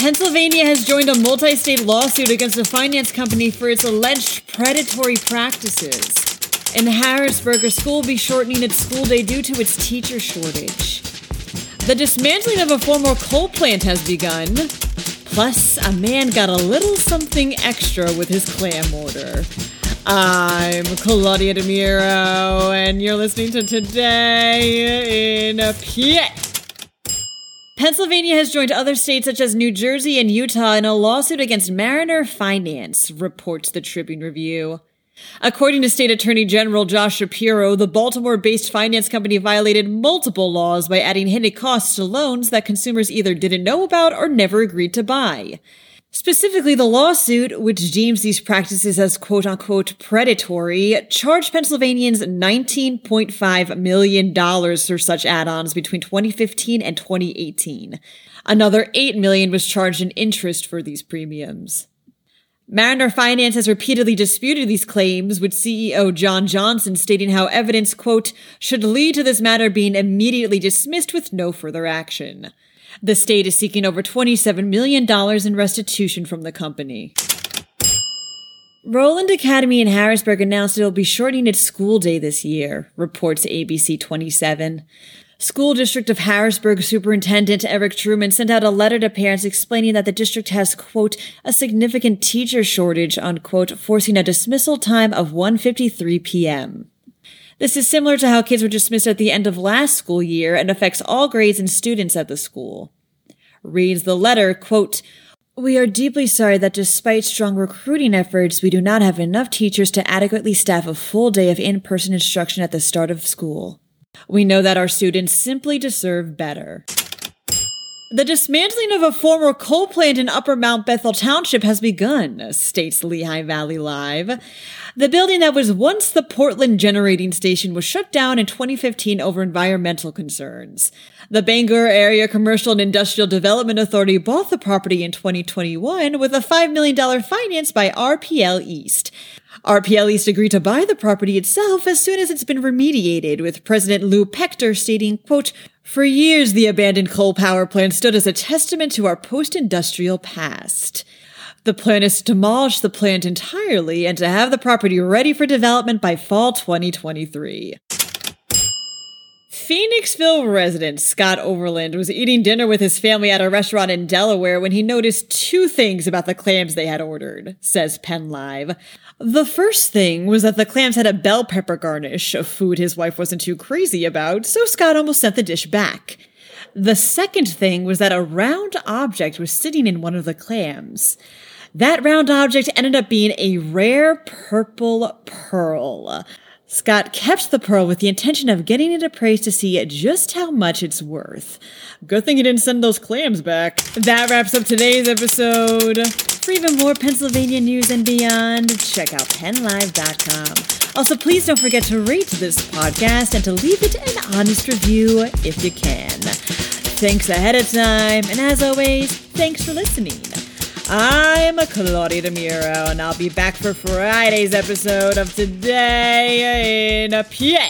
Pennsylvania has joined a multi state lawsuit against a finance company for its alleged predatory practices. In Harrisburg, a school will be shortening its school day due to its teacher shortage. The dismantling of a former coal plant has begun. Plus, a man got a little something extra with his clam order. I'm Claudia DeMiro, and you're listening to Today in a PA. Pennsylvania has joined other states such as New Jersey and Utah in a lawsuit against Mariner Finance, reports the Tribune Review. According to State Attorney General Josh Shapiro, the Baltimore based finance company violated multiple laws by adding hidden costs to loans that consumers either didn't know about or never agreed to buy. Specifically, the lawsuit, which deems these practices as quote unquote predatory, charged Pennsylvanians $19.5 million for such add-ons between 2015 and 2018. Another 8 million was charged in interest for these premiums. Mariner Finance has repeatedly disputed these claims, with CEO John Johnson stating how evidence, quote, should lead to this matter being immediately dismissed with no further action. The state is seeking over $27 million in restitution from the company. Rowland Academy in Harrisburg announced it will be shortening its school day this year, reports ABC 27. School District of Harrisburg Superintendent Eric Turman sent out a letter to parents explaining that the district has, quote, a significant teacher shortage, unquote, forcing a dismissal time of 1.53 p.m. This is similar to how kids were dismissed at the end of last school year and affects all grades and students at the school. Reads the letter, quote, we are deeply sorry that despite strong recruiting efforts, we do not have enough teachers to adequately staff a full day of in-person instruction at the start of school. We know that our students simply deserve better. The dismantling of a former coal plant in Upper Mount Bethel Township has begun, states Lehigh Valley Live. The building that was once the Portland Generating Station was shut down in 2015 over environmental concerns. The Bangor Area Commercial and Industrial Development Authority bought the property in 2021 with a $5 million finance by RPL East. RPL East agreed to buy the property itself as soon as it's been remediated, with President Lou Pektor stating, quote, For years, the abandoned coal power plant stood as a testament to our post-industrial past. The plan is to demolish the plant entirely and to have the property ready for development by fall 2023. Phoenixville resident Scott Overland was eating dinner with his family at a restaurant in Delaware when he noticed two things about the clams they had ordered, says Penn Live. The first thing was that the clams had a bell pepper garnish, a food his wife wasn't too crazy about, so Scott almost sent the dish back. The second thing was that a round object was sitting in one of the clams. That round object ended up being a rare purple pearl. Scott kept the pearl with the intention of getting it appraised to see just how much it's worth. Good thing he didn't send those clams back. That wraps up today's episode. For even more Pennsylvania news and beyond, check out pennlive.com. Also, please don't forget to rate this podcast and to leave it an honest review if you can. Thanks ahead of time, and as always, thanks for listening. I'm Claudia DeMiro, and I'll be back for Friday's episode of Today in a PA.